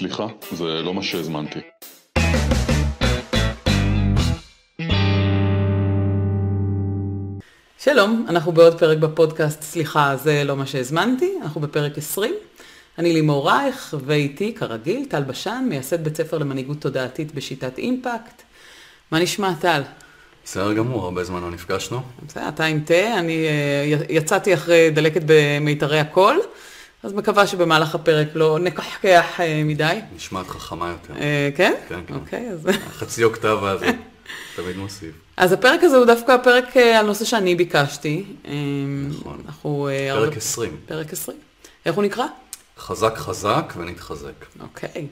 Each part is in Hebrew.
סליחה, זה לא מה שהזמנתי. שלום, אנחנו בעוד פרק בפודקאסט, סליחה, זה לא מה שהזמנתי, אנחנו בפרק 20. אני לימור רייך, ואיתי, כרגיל, טל בשן, מייסד בית ספר למנהיגות תודעתית בשיטת אימפקט. מה נשמע, טל? בסדר גמור, הרבה זמן לא נפגשנו. בסדר, אתה עם תה, אני uh, יצאתי אחרי דלקת במיתרי הקול, אז מקווה שבמהלך הפרק לא נקחקח uh, מדי. נשמעת חכמה יותר. Uh, כן? כן, כן. אוקיי, אז... חצי אוקטבה הזה, תמיד מוסיף. אז הפרק הזה הוא דווקא הפרק uh, על נושא שאני ביקשתי. נכון. אנחנו... פרק הרבה- 20. פרק 20. איך הוא נקרא? חזק חזק ונתחזק. אוקיי.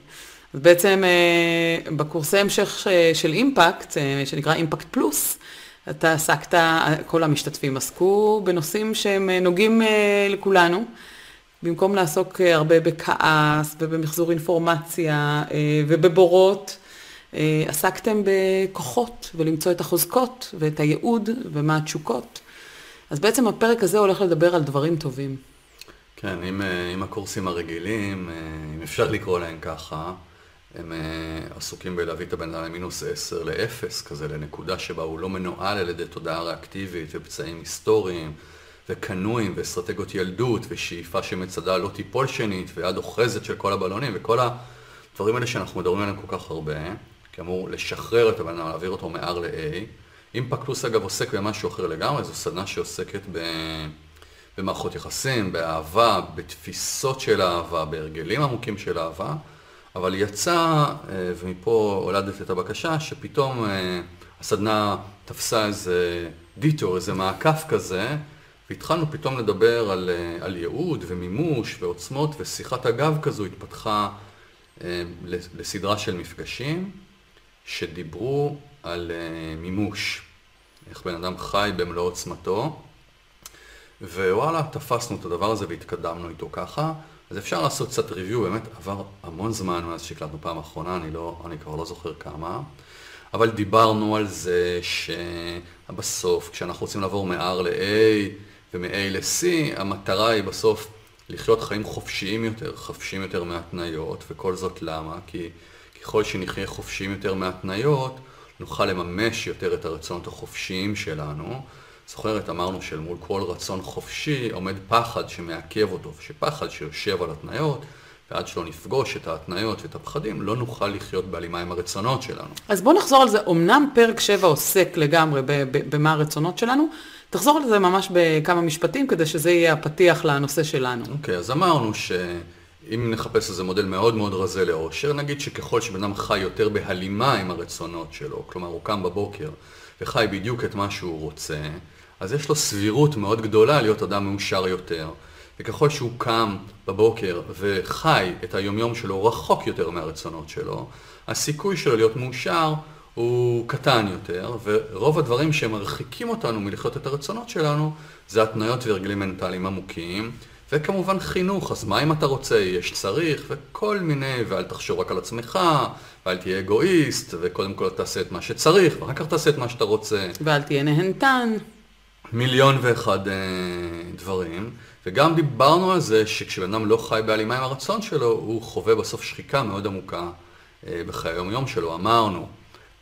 אז בעצם אה, בקורסי המשך של אימפקט, אה, שנקרא אימפקט פלוס, אתה עסקת, כל המשתתפים עסקו בנושאים שהם אה, נוגעים אה, לכולנו. במקום לעסוק אה, הרבה בכעס ובמחזור אינפורמציה אה, ובבורות, אה, עסקתם בכוחות ולמצוא את החוזקות ואת הייעוד ומה התשוקות. אז בעצם הפרק הזה הולך לדבר על דברים טובים. כן, אם, אם הקורסים הרגילים, אם אפשר לקרוא להם ככה, הם עסוקים בלהביא את הבן אדם למינוס 10 ל-0, כזה לנקודה שבה הוא לא מנוהל על ידי תודעה ריאקטיבית ופצעים היסטוריים וקנויים ואסטרטגיות ילדות ושאיפה שמצדה לא תיפול שנית ויד אוחזת של כל הבלונים וכל הדברים האלה שאנחנו מדברים עליהם כל כך הרבה, כאמור לשחרר את הבן אדם, להעביר אותו מ-R ל-A. אימפקט פלוס אגב עוסק במשהו אחר לגמרי, זו סדנה שעוסקת ב... במערכות יחסים, באהבה, בתפיסות של אהבה, בהרגלים עמוקים של אהבה, אבל יצא, אה, ומפה הולדת את הבקשה, שפתאום אה, הסדנה תפסה איזה דיטור, איזה מעקף כזה, והתחלנו פתאום לדבר על, אה, על ייעוד ומימוש ועוצמות, ושיחת אגב כזו התפתחה אה, לסדרה של מפגשים שדיברו על אה, מימוש, איך בן אדם חי במלוא עוצמתו. ווואלה, תפסנו את הדבר הזה והתקדמנו איתו ככה. אז אפשר לעשות קצת ריוויו, באמת עבר המון זמן מאז שהקלטנו פעם אחרונה, אני, לא, אני כבר לא זוכר כמה. אבל דיברנו על זה שבסוף, כשאנחנו רוצים לעבור מ-R ל-A ומ-A ל-C, המטרה היא בסוף לחיות חיים חופשיים יותר, חופשיים יותר מהתניות, וכל זאת למה? כי ככל שנחיה חופשיים יותר מהתניות, נוכל לממש יותר את הרצונות החופשיים שלנו. זוכרת, אמרנו של מול כל רצון חופשי עומד פחד שמעכב אותו, שפחד שיושב על התניות, ועד שלא נפגוש את ההתניות ואת הפחדים, לא נוכל לחיות בהלימה עם הרצונות שלנו. אז בוא נחזור על זה, אמנם פרק 7 עוסק לגמרי במה הרצונות שלנו, תחזור על זה ממש בכמה משפטים כדי שזה יהיה הפתיח לנושא שלנו. אוקיי, אז אמרנו שאם נחפש איזה מודל מאוד מאוד רזה לאושר, נגיד שככל שבן אדם חי יותר בהלימה עם הרצונות שלו, כלומר הוא קם בבוקר וחי בדיוק את מה שהוא רוצה, אז יש לו סבירות מאוד גדולה להיות אדם מאושר יותר. וככל שהוא קם בבוקר וחי את היומיום שלו רחוק יותר מהרצונות שלו, הסיכוי שלו להיות מאושר הוא קטן יותר, ורוב הדברים שמרחיקים אותנו מלחיות את הרצונות שלנו, זה התניות והרגלים מנטליים עמוקים, וכמובן חינוך, אז מה אם אתה רוצה, יש צריך, וכל מיני, ואל תחשוב רק על עצמך, ואל תהיה אגואיסט, וקודם כל תעשה את מה שצריך, ואחר כך תעשה את מה שאתה רוצה. ואל תהיה נהנתן. מיליון ואחד אה, דברים, וגם דיברנו על זה שכשבן אדם לא חי בהלימה עם הרצון שלו, הוא חווה בסוף שחיקה מאוד עמוקה אה, בחיי היום-יום שלו. אמרנו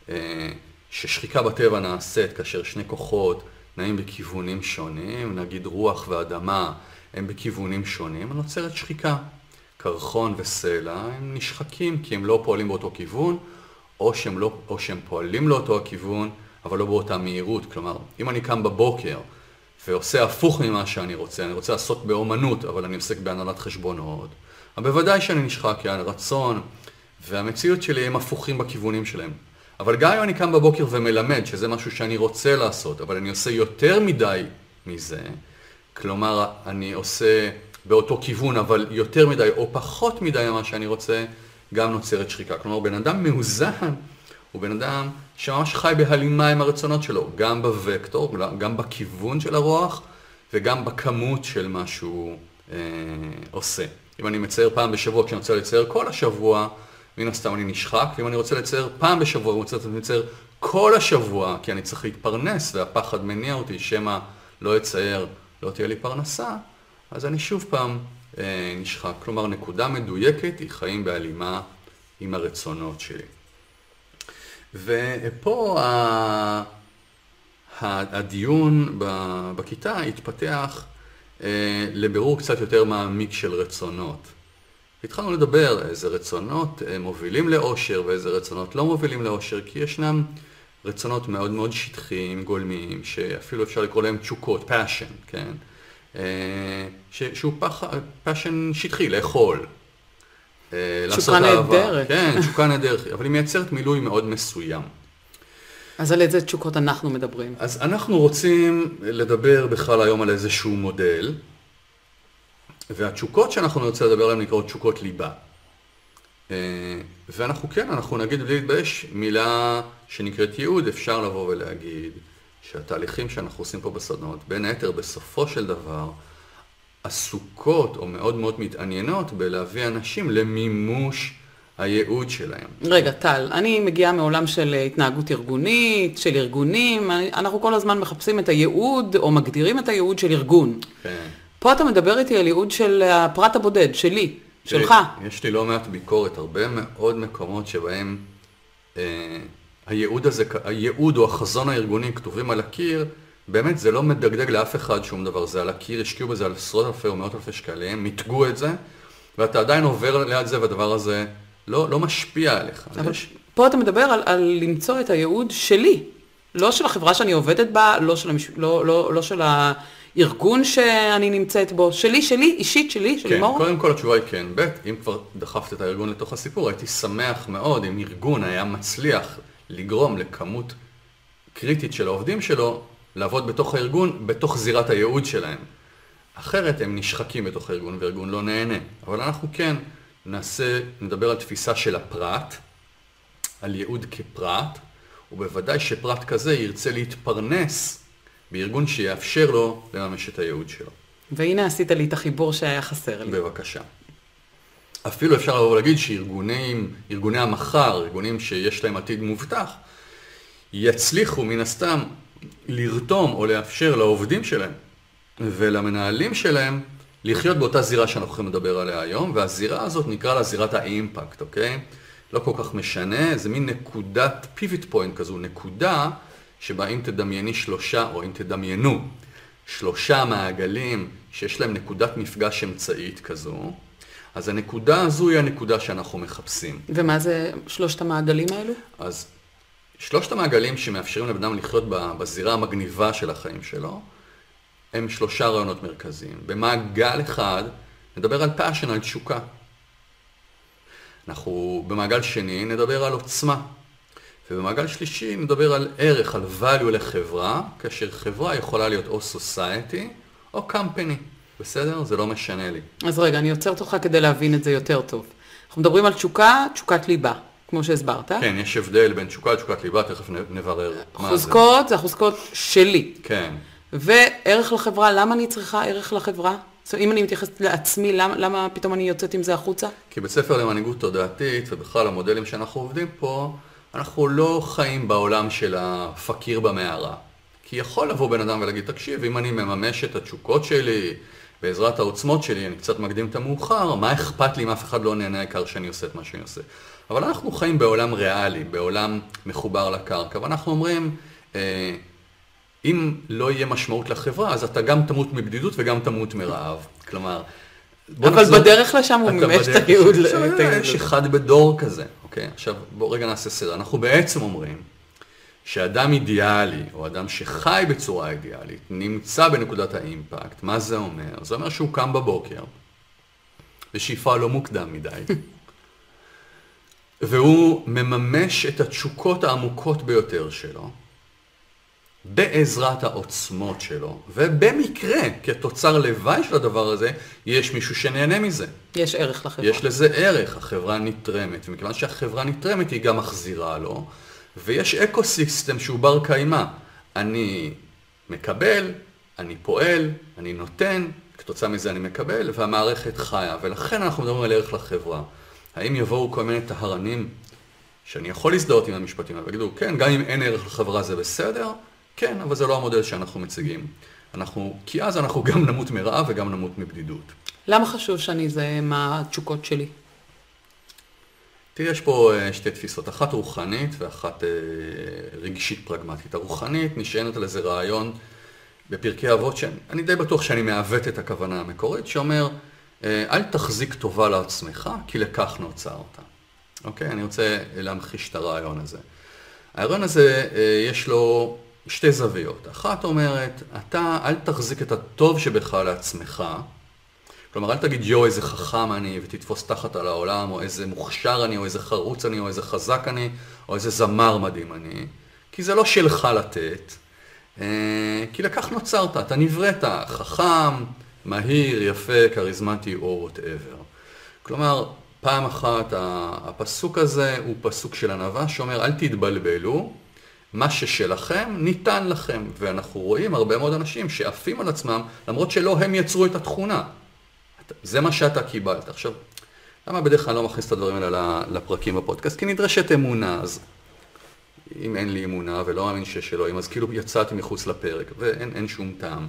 אה, ששחיקה בטבע נעשית כאשר שני כוחות נעים בכיוונים שונים, נגיד רוח ואדמה הם בכיוונים שונים, נוצרת שחיקה. קרחון וסלע הם נשחקים כי הם לא פועלים באותו כיוון, או שהם, לא, או שהם פועלים לאותו הכיוון, אבל לא באותה מהירות. כלומר, אם אני קם בבוקר ועושה הפוך ממה שאני רוצה, אני רוצה לעסוק באומנות, אבל אני עוסק בהנהלת חשבונות, אבל בוודאי שאני נשחק, כי הרצון והמציאות שלי הם הפוכים בכיוונים שלהם. אבל גם אם אני קם בבוקר ומלמד, שזה משהו שאני רוצה לעשות, אבל אני עושה יותר מדי מזה, כלומר, אני עושה באותו כיוון, אבל יותר מדי או פחות מדי ממה שאני רוצה, גם נוצרת שחיקה. כלומר, בן אדם מאוזן הוא בן אדם שממש חי בהלימה עם הרצונות שלו, גם בווקטור, גם בכיוון של הרוח וגם בכמות של מה שהוא אה, עושה. אם אני מצייר פעם בשבוע כשאני רוצה לצייר כל השבוע, מן הסתם אני נשחק, ואם אני רוצה לצייר פעם בשבוע, אני רוצה לצייר כל השבוע, כי אני צריך להתפרנס והפחד מניע אותי, שמא לא אצייר, לא תהיה לי פרנסה, אז אני שוב פעם אה, נשחק. כלומר, נקודה מדויקת היא חיים בהלימה עם הרצונות שלי. ופה ה... הדיון בכיתה התפתח אה, לבירור קצת יותר מעמיק של רצונות. התחלנו לדבר איזה רצונות אה, מובילים לאושר ואיזה רצונות לא מובילים לאושר, כי ישנם רצונות מאוד מאוד שטחיים, גולמיים, שאפילו אפשר לקרוא להם תשוקות, passion, כן? אה, שהוא פח, passion שטחי, לאכול. תשוקה נהדרת. כן, תשוקה נהדרת, אבל היא מייצרת מילוי מאוד מסוים. אז על איזה תשוקות אנחנו מדברים? אז אנחנו רוצים לדבר בכלל היום על איזשהו מודל, והתשוקות שאנחנו נרצה לדבר עליהן נקראות תשוקות ליבה. אה, ואנחנו כן, אנחנו נגיד בלי להתבייש מילה שנקראת ייעוד, אפשר לבוא ולהגיד שהתהליכים שאנחנו עושים פה בסדנות, בין היתר בסופו של דבר, עסוקות או מאוד מאוד מתעניינות בלהביא אנשים למימוש הייעוד שלהם. רגע, טל, אני מגיעה מעולם של התנהגות ארגונית, של ארגונים, אנחנו כל הזמן מחפשים את הייעוד, או מגדירים את הייעוד של ארגון. כן. פה אתה מדבר איתי על ייעוד של הפרט הבודד, שלי, שלך. יש לי לא מעט ביקורת, הרבה מאוד מקומות שבהם אה, הייעוד הזה, הייעוד או החזון הארגוני כתובים על הקיר, באמת זה לא מדגדג לאף אחד שום דבר, זה על הקיר, השקיעו בזה על עשרות אלפי או מאות אלפי שקלים, מיתגו את זה, ואתה עדיין עובר ליד זה והדבר הזה לא, לא משפיע עליך. אבל יש... פה אתה מדבר על, על למצוא את הייעוד שלי, לא של החברה שאני עובדת בה, לא של, המש... לא, לא, לא של הארגון שאני נמצאת בו, שלי, שלי, אישית שלי, של לימור. כן, קודם כל התשובה היא כן. ב', אם כבר דחפת את הארגון לתוך הסיפור, הייתי שמח מאוד אם ארגון היה מצליח לגרום לכמות קריטית של העובדים שלו לעבוד בתוך הארגון, בתוך זירת הייעוד שלהם. אחרת הם נשחקים בתוך הארגון והארגון לא נהנה. אבל אנחנו כן נעשה, נדבר על תפיסה של הפרט, על ייעוד כפרט, ובוודאי שפרט כזה ירצה להתפרנס בארגון שיאפשר לו לממש את הייעוד שלו. והנה עשית לי את החיבור שהיה חסר לי. בבקשה. אפילו אפשר לבוא ולהגיד שארגונים, ארגוני המחר, ארגונים שיש להם עתיד מובטח, יצליחו מן הסתם לרתום או לאפשר לעובדים שלהם ולמנהלים שלהם לחיות באותה זירה שאנחנו הולכים לדבר עליה היום, והזירה הזאת נקרא לה זירת האימפקט, אוקיי? לא כל כך משנה, זה מין נקודת פיביט פוינט כזו, נקודה שבה אם תדמייני שלושה, או אם תדמיינו, שלושה מעגלים שיש להם נקודת מפגש אמצעית כזו, אז הנקודה הזו היא הנקודה שאנחנו מחפשים. ומה זה שלושת המעגלים האלו? אז שלושת המעגלים שמאפשרים לבן אדם לחיות בזירה המגניבה של החיים שלו, הם שלושה רעיונות מרכזיים. במעגל אחד נדבר על passion, על תשוקה. אנחנו במעגל שני נדבר על עוצמה. ובמעגל שלישי נדבר על ערך, על value לחברה, כאשר חברה יכולה להיות או society או company. בסדר? זה לא משנה לי. אז רגע, אני עוצרת אותך כדי להבין את זה יותר טוב. אנחנו מדברים על תשוקה, תשוקת ליבה, כמו שהסברת. כן, יש הבדל בין תשוקה לתשוקת ליבה, תכף נברר מה זה. חוזקות זה החוזקות שלי. כן. וערך לחברה, למה אני צריכה ערך לחברה? זאת אומרת, אם אני מתייחסת לעצמי, למה, למה פתאום אני יוצאת עם זה החוצה? כי בית ספר למנהיגות תודעתית, ובכלל המודלים שאנחנו עובדים פה, אנחנו לא חיים בעולם של הפקיר במערה. כי יכול לבוא בן אדם ולהגיד, תקשיב, אם אני מממש את התשוקות שלי, בעזרת העוצמות שלי, אני קצת מקדים את המאוחר, מה אכפת לי אם אף אחד לא נהנה העיקר שאני עושה את מה שאני עושה. אבל אנחנו חיים בעולם ריאלי, בעולם מחובר לקרקע, ואנחנו אומרים, אה, אם לא יהיה משמעות לחברה, אז אתה גם תמות מבדידות וגם תמות מרעב. כלומר, אבל נחזור, בדרך לשם הוא מימש את הייעוד. יש אחד בדור כזה, אוקיי? עכשיו, בואו רגע נעשה סדר. אנחנו בעצם אומרים שאדם אידיאלי, או אדם שחי בצורה אידיאלית, נמצא בנקודת האימפקט. מה זה אומר? זה אומר שהוא קם בבוקר, בשאיפה לא מוקדם מדי, והוא מממש את התשוקות העמוקות ביותר שלו. בעזרת העוצמות שלו, ובמקרה, כתוצר לוואי של הדבר הזה, יש מישהו שנהנה מזה. יש ערך לחברה. יש לזה ערך, החברה נתרמת, ומכיוון שהחברה נתרמת היא גם מחזירה לו, ויש אקו סיסטם שהוא בר קיימא. אני מקבל, אני פועל, אני נותן, כתוצאה מזה אני מקבל, והמערכת חיה, ולכן אנחנו מדברים על ערך לחברה. האם יבואו כל מיני טהרנים שאני יכול להזדהות עם המשפטים האלה, ויגידו, כן, גם אם אין ערך לחברה זה בסדר, כן, אבל זה לא המודל שאנחנו מציגים. אנחנו, כי אז אנחנו גם נמות מרעב וגם נמות מבדידות. למה חשוב שאני זה מה התשוקות שלי? תראה, יש פה אה, שתי תפיסות, אחת רוחנית ואחת אה, רגשית פרגמטית. הרוחנית נשענת על איזה רעיון בפרקי אבות, שאני די בטוח שאני מעוות את הכוונה המקורית, שאומר, אל תחזיק טובה לעצמך, כי לכך נוצרת. אוקיי? אני רוצה להמחיש את הרעיון הזה. הרעיון הזה, יש לו שתי זוויות. אחת אומרת, אתה אל תחזיק את הטוב שבך לעצמך, כלומר, אל תגיד יואו, איזה חכם אני, ותתפוס תחת על העולם, או איזה מוכשר אני, או איזה חרוץ אני, או איזה חזק אני, או איזה זמר מדהים אני, כי זה לא שלך לתת, אה, כי לכך נוצרת, אתה נבראת, חכם, מהיר, יפה, כריזמטי, או וואטאבר. כלומר, פעם אחת הפסוק הזה הוא פסוק של ענווה שאומר, אל תתבלבלו, מה ששלכם ניתן לכם. ואנחנו רואים הרבה מאוד אנשים שעפים על עצמם, למרות שלא הם יצרו את התכונה. זה מה שאתה קיבלת. עכשיו, למה בדרך כלל לא מכניס את הדברים האלה לפרקים בפודקאסט? כי נדרשת אמונה, אז אם אין לי אמונה ולא מאמין שיש אלוהים, אז כאילו יצאתי מחוץ לפרק, ואין שום טעם.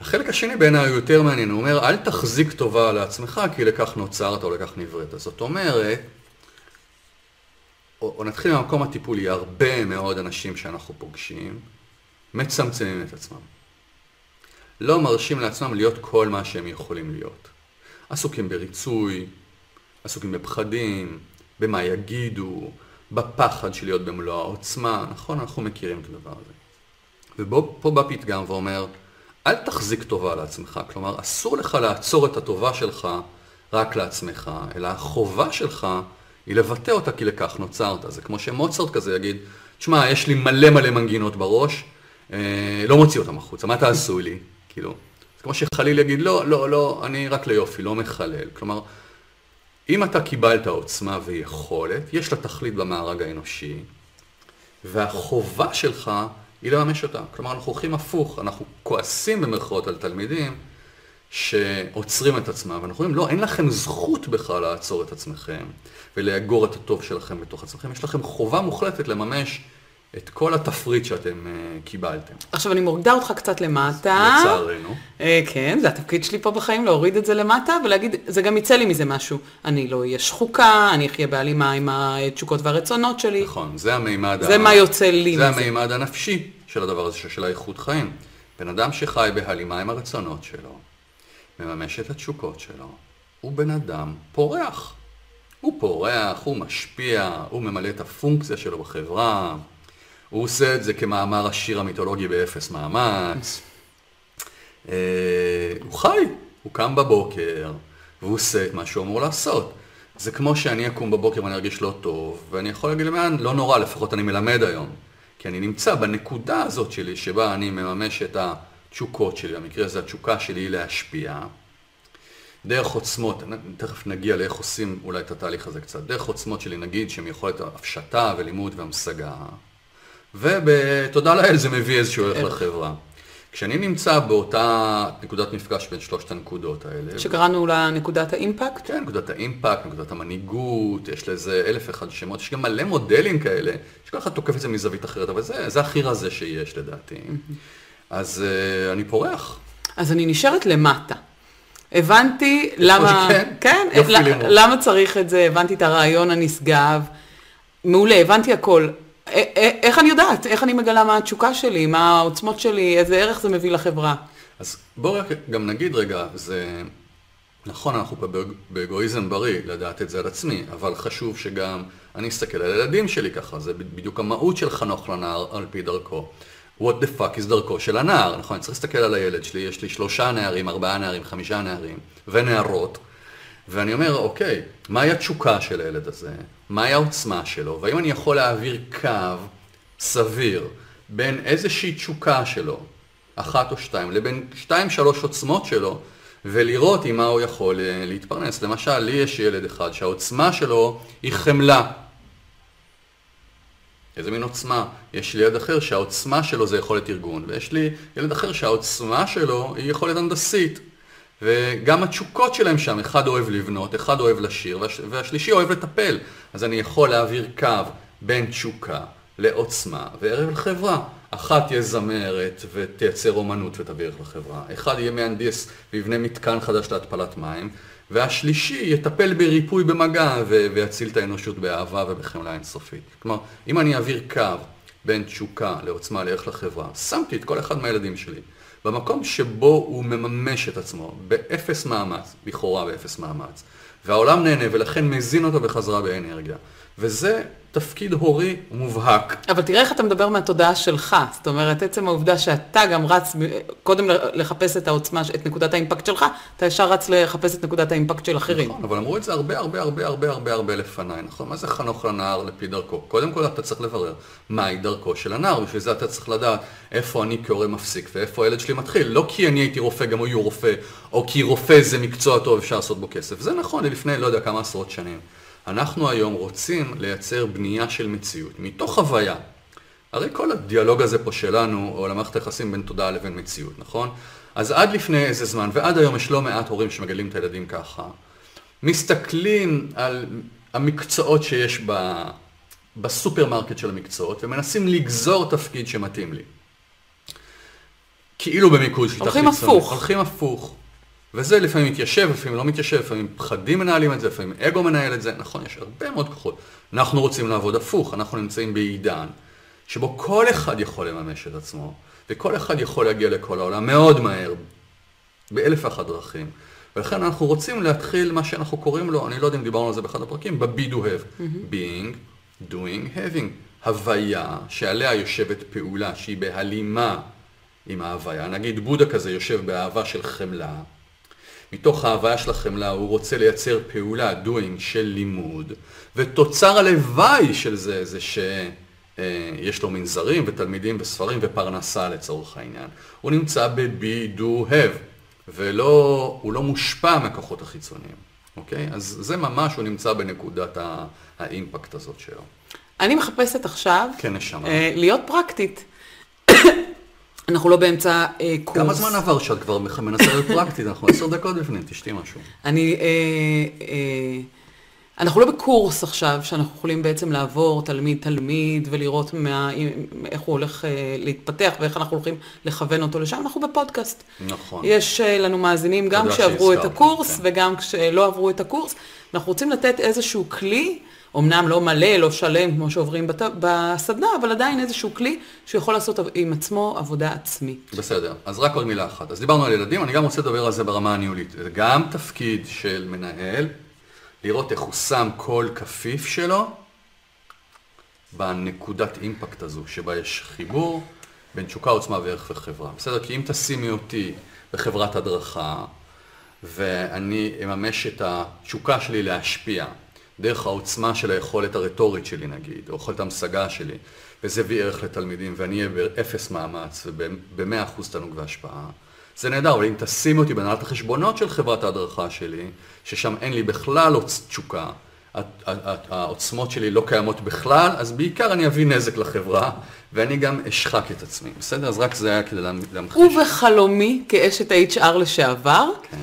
החלק השני בעיניי הוא יותר מעניין, הוא אומר, אל תחזיק טובה לעצמך, כי לכך נוצרת או לכך נבראת. זאת אומרת, או, או נתחיל מהמקום הטיפולי, הרבה מאוד אנשים שאנחנו פוגשים, מצמצמים את עצמם. לא מרשים לעצמם להיות כל מה שהם יכולים להיות. עסוקים בריצוי, עסוקים בפחדים, במה יגידו, בפחד של להיות במלוא העוצמה, נכון? אנחנו מכירים את הדבר הזה. ופה בא פתגם ואומר, אל תחזיק טובה לעצמך, כלומר אסור לך לעצור את הטובה שלך רק לעצמך, אלא החובה שלך היא לבטא אותה כי לכך נוצרת. זה כמו שמוצרט כזה יגיד, תשמע, יש לי מלא מלא מנגינות בראש, אה, לא מוציא אותם החוצה, מה תעשו לי? כאילו, זה כמו שחליל יגיד, לא, לא, לא, אני רק ליופי, לא מחלל. כלומר, אם אתה קיבלת עוצמה ויכולת, יש לה תכלית במארג האנושי, והחובה שלך היא לממש אותה. כלומר, אנחנו הולכים הפוך, אנחנו כועסים במרכאות על תלמידים שעוצרים את עצמם, ואנחנו אומרים, לא, אין לכם זכות בכלל לעצור את עצמכם ולאגור את הטוב שלכם בתוך עצמכם, יש לכם חובה מוחלטת לממש את כל התפריט שאתם uh, קיבלתם. עכשיו אני מורידה אותך קצת למטה. לצערנו. Uh, כן, זה התפקיד שלי פה בחיים, להוריד את זה למטה ולהגיד, זה גם יצא לי מזה משהו. אני לא אהיה שחוקה, אני אחיה בהלימה עם התשוקות והרצונות שלי. נכון, זה המימד... זה ה... מה יוצא לי זה מזה. זה המימד הנפשי של הדבר הזה, של האיכות חיים. בן אדם שחי בהלימה עם הרצונות שלו, מממש את התשוקות שלו, הוא בן אדם פורח. הוא פורח, הוא משפיע, הוא ממלא את הפונקציה שלו בחברה. הוא עושה את זה כמאמר השיר המיתולוגי באפס מאמץ. אה, הוא חי, הוא קם בבוקר, והוא עושה את מה שהוא אמור לעשות. זה כמו שאני אקום בבוקר ואני ארגיש לא טוב, ואני יכול להגיד למען, לא נורא, לפחות אני מלמד היום. כי אני נמצא בנקודה הזאת שלי, שבה אני מממש את התשוקות שלי, במקרה הזה התשוקה שלי היא להשפיע. דרך עוצמות, תכף נגיע לאיך עושים אולי את התהליך הזה קצת, דרך עוצמות שלי נגיד שהן יכולת הפשטה ולימוד והמשגה. ובתודה לאל זה מביא איזשהו ערך לחברה. כשאני נמצא באותה נקודת מפגש בין שלושת הנקודות האלה. שקראנו לה נקודת האימפקט? כן, נקודת האימפקט, נקודת המנהיגות, יש לזה אלף אחד שמות, יש גם מלא מודלים כאלה, שכל אחד תוקף את זה מזווית אחרת, אבל זה, זה הכי רזה שיש לדעתי. אז uh, אני פורח. אז אני נשארת למטה. הבנתי למה, כן, כן, למה צריך את זה, הבנתי את הרעיון הנשגב. מעולה, הבנתי הכל. איך אני יודעת? איך אני מגלה מה התשוקה שלי, מה העוצמות שלי, איזה ערך זה מביא לחברה? אז בואו רק גם נגיד רגע, זה נכון, אנחנו פה באגואיזם בריא לדעת את זה על עצמי, אבל חשוב שגם אני אסתכל על הילדים שלי ככה, זה בדיוק המהות של חנוך לנער על פי דרכו. What the fuck is דרכו של הנער, נכון? אני צריך להסתכל על הילד שלי, יש לי שלושה נערים, ארבעה נערים, חמישה נערים ונערות. ואני אומר, אוקיי, מהי התשוקה של הילד הזה? מהי העוצמה שלו? והאם אני יכול להעביר קו סביר בין איזושהי תשוקה שלו, אחת או שתיים, לבין שתיים שלוש עוצמות שלו, ולראות עם מה הוא יכול אה, להתפרנס. למשל, לי יש ילד אחד שהעוצמה שלו היא חמלה. איזה מין עוצמה? יש לי ילד אחר שהעוצמה שלו זה יכולת ארגון, ויש לי ילד אחר שהעוצמה שלו היא יכולת הנדסית. וגם התשוקות שלהם שם, אחד אוהב לבנות, אחד אוהב לשיר, והש... והשלישי אוהב לטפל. אז אני יכול להעביר קו בין תשוקה לעוצמה וערב לחברה. אחת תהיה זמרת ותייצר אומנות ותביא ערך לחברה. אחד יהיה מהנדס ויבנה מתקן חדש להתפלת מים, והשלישי יטפל בריפוי במגע ו- ויציל את האנושות באהבה ובחמלה אינסופית. כלומר, אם אני אעביר קו בין תשוקה לעוצמה לערך לחברה, שמתי את כל אחד מהילדים שלי במקום שבו הוא מממש את עצמו, באפס מאמץ, לכאורה באפס מאמץ, והעולם נהנה ולכן מזין אותו בחזרה באנרגיה. וזה תפקיד הורי מובהק. אבל תראה איך אתה מדבר מהתודעה שלך. זאת אומרת, עצם העובדה שאתה גם רץ קודם לחפש את העוצמה, את נקודת ה impact שלך, אתה ישר רץ לחפש את נקודת ה impact של אחרים. נכון, אבל אמרו את זה הרבה הרבה הרבה הרבה הרבה הרבה לפניי, נכון? מה זה חנוך לנער לפי דרכו? קודם כל אתה צריך לברר מהי דרכו של הנער, בשביל זה אתה צריך לדעת איפה אני כהורה מפסיק ואיפה הילד שלי מתחיל. לא כי אני הייתי רופא, גם הוא יהיו רופא, או כי רופא זה מקצוע טוב, אפשר לעשות בו כסף. זה נכון לפני, לא יודע, כמה עשרות שנים. אנחנו היום רוצים לייצר בנייה של מציאות, מתוך הוויה. הרי כל הדיאלוג הזה פה שלנו, או למערכת היחסים בין תודעה לבין מציאות, נכון? אז עד לפני איזה זמן, ועד היום יש לא מעט הורים שמגלים את הילדים ככה, מסתכלים על המקצועות שיש ב, בסופרמרקט של המקצועות, ומנסים לגזור תפקיד שמתאים לי. כאילו במיקוד שיטה חיצונית. הולכים הפוך. הולכים הפוך. וזה לפעמים מתיישב, לפעמים לא מתיישב, לפעמים פחדים מנהלים את זה, לפעמים אגו מנהל את זה, נכון, יש הרבה מאוד כוחות. אנחנו רוצים לעבוד הפוך, אנחנו נמצאים בעידן שבו כל אחד יכול לממש את עצמו, וכל אחד יכול להגיע לכל העולם מאוד מהר, באלף ואחת דרכים. ולכן אנחנו רוצים להתחיל מה שאנחנו קוראים לו, אני לא יודע אם דיברנו על זה באחד הפרקים, ב-be do have. Mm-hmm. being, doing, having. הוויה שעליה יושבת פעולה שהיא בהלימה עם ההוויה. נגיד בודה כזה יושב באהבה של חמלה. מתוך ההוויה של החמלה הוא רוצה לייצר פעולה, doing, של לימוד, ותוצר הלוואי של זה זה שיש לו מנזרים ותלמידים וספרים ופרנסה לצורך העניין. הוא נמצא ב-be, do, have, והוא לא מושפע מהכוחות החיצוניים, אוקיי? אז זה ממש, הוא נמצא בנקודת האימפקט הזאת שלו. אני מחפשת עכשיו, כן, נשמה. אה, להיות פרקטית. אנחנו לא באמצע אה, קורס. כמה זמן עבר שאת כבר מנסה להיות פרקטית? אנחנו עשר דקות בפנים, תשתי משהו. אני, אה, אה, אנחנו לא בקורס עכשיו, שאנחנו יכולים בעצם לעבור תלמיד-תלמיד ולראות מה, איך הוא הולך אה, להתפתח ואיך אנחנו הולכים לכוון אותו לשם, אנחנו בפודקאסט. נכון. יש אה, לנו מאזינים גם כשעברו את הקורס כן. וגם כשלא עברו את הקורס. אנחנו רוצים לתת איזשהו כלי. אמנם לא מלא, לא שלם כמו שעוברים בת... בסדנה, אבל עדיין איזשהו כלי שיכול לעשות עם עצמו עבודה עצמית. בסדר, אז רק עוד מילה אחת. אז דיברנו על ילדים, אני גם רוצה לדבר על זה ברמה הניהולית. זה גם תפקיד של מנהל, לראות איך הוא שם כל כפיף שלו בנקודת אימפקט הזו, שבה יש חיבור בין תשוקה, עוצמה וערך וחברה. בסדר? כי אם תשימי אותי בחברת הדרכה, ואני אממש את התשוקה שלי להשפיע, דרך העוצמה של היכולת הרטורית שלי נגיד, או יכולת המשגה שלי, וזה הביא ערך לתלמידים, ואני אהיה באפס מאמץ ובמאה אחוז תענוג והשפעה. זה נהדר, אבל אם תשים אותי בהנהלת החשבונות של חברת ההדרכה שלי, ששם אין לי בכלל תשוקה, העוצמות שלי לא קיימות בכלל, אז בעיקר אני אביא נזק לחברה, ואני גם אשחק את עצמי. בסדר? אז רק זה היה כדי להמחיש. ובחלומי, כאשת ה-HR לשעבר, כן.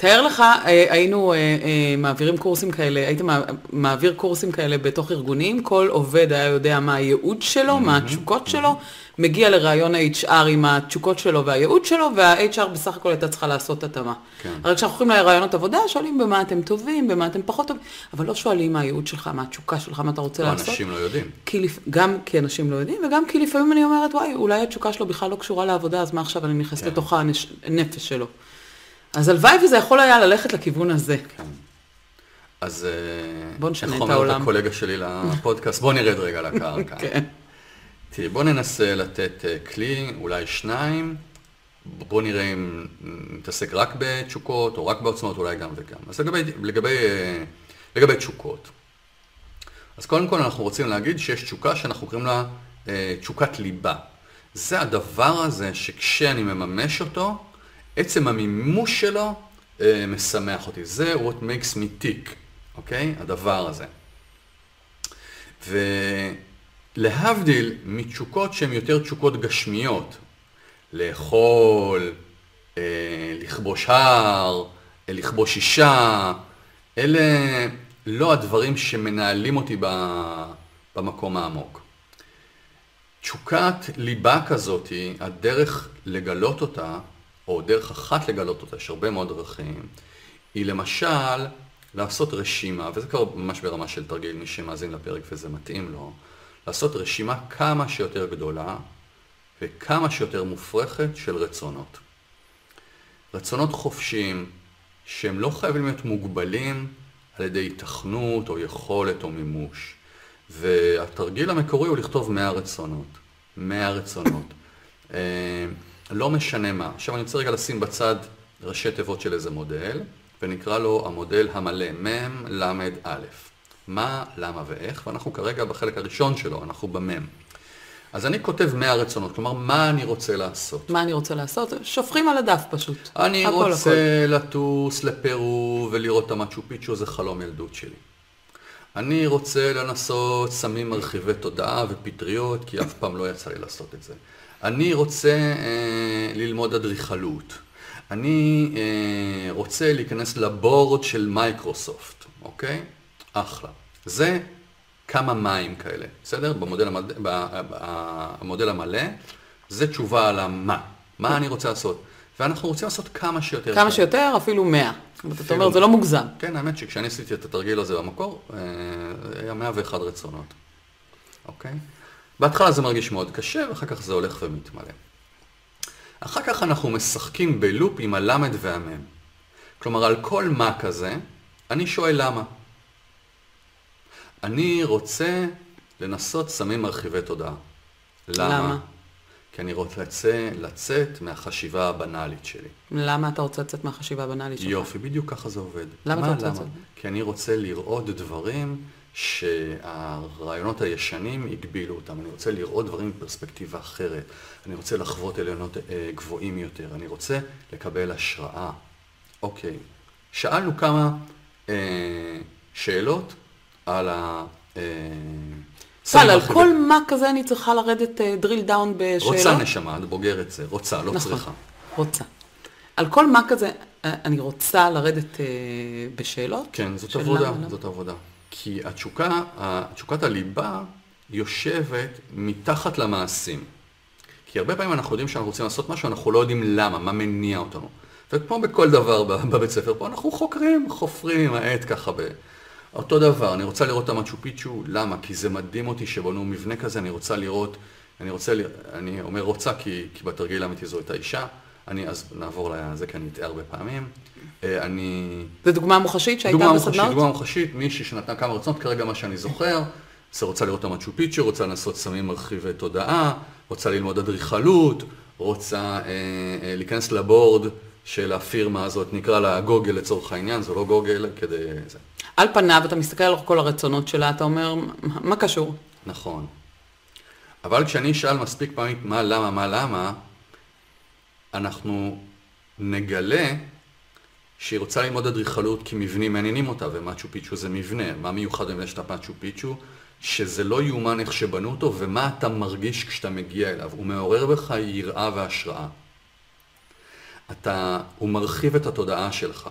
תאר לך, אה, היינו אה, אה, מעבירים קורסים כאלה, היית מעביר קורסים כאלה בתוך ארגונים, כל עובד היה יודע מה הייעוד שלו, מה התשוקות שלו, מגיע לראיון ה-HR עם התשוקות שלו והייעוד שלו, וה-HR בסך הכל הייתה צריכה לעשות התאמה. כן. הרי כשאנחנו הולכים לראיונות עבודה, שואלים במה אתם טובים, במה אתם פחות טובים, אבל לא שואלים מה הייעוד שלך, מה התשוקה שלך, מה אתה רוצה לא, לעשות. אנשים לא יודעים. כי, גם כי אנשים לא יודעים, וגם כי לפעמים אני אומרת, וואי, אולי התשוקה שלו בכלל לא קשורה לעבודה, אז מה עכשיו אני נכנסת כן. לתוך הנפש שלו. אז הלוואי וזה יכול היה ללכת לכיוון הזה. כן. אז אה, בוא נשנה את העולם. איך אומרת הקולגה שלי לפודקאסט? בוא נרד רגע לקרקע. כן. תראי, בוא ננסה לתת אה, כלי, אולי שניים. בוא נראה אם נתעסק רק בתשוקות או רק בעוצמות, אולי גם וגם. אז לגבי, לגבי, אה, לגבי תשוקות. אז קודם כל אנחנו רוצים להגיד שיש תשוקה שאנחנו קוראים לה תשוקת ליבה. זה הדבר הזה שכשאני מממש אותו, עצם המימוש שלו אה, משמח אותי. זה what makes me tick, אוקיי? הדבר הזה. ולהבדיל מתשוקות שהן יותר תשוקות גשמיות, לאכול, אה, לכבוש הר, אה, לכבוש אישה, אלה לא הדברים שמנהלים אותי במקום העמוק. תשוקת ליבה כזאת, הדרך לגלות אותה או דרך אחת לגלות אותה, יש הרבה מאוד דרכים, היא למשל לעשות רשימה, וזה כבר ממש ברמה של תרגיל, מי שמאזין לפרק וזה מתאים לו, לעשות רשימה כמה שיותר גדולה וכמה שיותר מופרכת של רצונות. רצונות חופשיים, שהם לא חייבים להיות מוגבלים על ידי התכנות או יכולת או מימוש. והתרגיל המקורי הוא לכתוב 100 רצונות. 100 רצונות. לא משנה מה. עכשיו אני רוצה רגע לשים בצד ראשי תיבות של איזה מודל, ונקרא לו המודל המלא, מ' ל' א'. מה, למה ואיך, ואנחנו כרגע בחלק הראשון שלו, אנחנו במ'. אז אני כותב 100 רצונות, כלומר, מה אני רוצה לעשות? מה אני רוצה לעשות? שופכים על הדף פשוט. אני הכל, רוצה הכל. לטוס לפרו ולראות את המצ'ו פיצ'ו, זה חלום ילדות שלי. אני רוצה לנסות סמים מרחיבי תודעה ופטריות, כי אף פעם לא יצא לי לעשות את זה. אני רוצה אה, ללמוד אדריכלות. אני אה, רוצה להיכנס לבורד של מייקרוסופט, אוקיי? אחלה. זה כמה מים כאלה, בסדר? במודל, המד... במודל המלא, זה תשובה על המה. מה אני רוצה לעשות? ואנחנו רוצים לעשות כמה שיותר. כמה שיותר, אפילו מאה. זאת אומרת, זה לא מוגזם. כן, האמת שכשאני עשיתי את התרגיל הזה במקור, אה, היה 101 רצונות, אוקיי? בהתחלה זה מרגיש מאוד קשה, ואחר כך זה הולך ומתמלא. אחר כך אנחנו משחקים בלופ עם הלמד והמם. כלומר, על כל מה כזה, אני שואל למה. אני רוצה לנסות סמים מרחיבי תודעה. למה? למה? כי אני רוצה לצאת, לצאת מהחשיבה הבנאלית שלי. למה אתה רוצה לצאת מהחשיבה הבנאלית שלך? יופי, בדיוק ככה זה עובד. למה אתה רוצה לצאת? כי אני רוצה לראות דברים שהרעיונות הישנים הגבילו אותם. אני רוצה לראות דברים בפרספקטיבה אחרת. אני רוצה לחוות עליונות אה, גבוהים יותר. אני רוצה לקבל השראה. אוקיי, שאלנו כמה אה, שאלות על ה... אה, סל, על כל מה כזה אני צריכה לרדת דריל uh, דאון בשאלות? רוצה נשמה, את בוגרת זה, רוצה, לא נכון, צריכה. רוצה. על כל מה כזה אה, אני רוצה לרדת בשאלות? כן, זאת עבודה, למה? זאת עבודה. כי התשוקה, תשוקת הליבה יושבת מתחת למעשים. כי הרבה פעמים אנחנו יודעים שאנחנו רוצים לעשות משהו, אנחנו לא יודעים למה, מה מניע אותנו. וכמו בכל דבר בבית ספר פה, אנחנו חוקרים, חופרים עם העט ככה ב... אותו דבר, אני רוצה לראות את המצ'ו פיצ'ו, למה? כי זה מדהים אותי שבנו מבנה כזה, אני רוצה לראות, אני רוצה, אני אומר רוצה כי, כי בתרגיל האמיתי זו הייתה אישה, אני, אז נעבור לזה כי אני אטעה הרבה פעמים. אה, אני... זו דוגמה מוחשית שהייתה דוגמה בסדנאות? מוחשית, דוגמה מוחשית, מישהי שנתנה כמה רצונות, כרגע מה שאני זוכר, זה רוצה לראות את המצ'ו פיצ'ו, רוצה לנסות סמים מרחיבי תודעה, רוצה ללמוד אדריכלות, רוצה אה, אה, להיכנס לבורד של הפירמה הזאת, נקרא לה גוגל לצורך העניין, זה לא גוגל כדי... זה. על פניו, אתה מסתכל על כל הרצונות שלה, אתה אומר, מה קשור? נכון. אבל כשאני אשאל מספיק פעמים מה למה, מה למה, אנחנו נגלה שהיא רוצה ללמוד אדריכלות כי מבנים מעניינים אותה, ומצ'ו פיצ'ו זה מבנה. מה מיוחד במבנה של מצ'ו פיצ'ו? שזה לא יאומן איך שבנו אותו, ומה אתה מרגיש כשאתה מגיע אליו. הוא מעורר בך יראה והשראה. אתה, הוא מרחיב את התודעה שלך.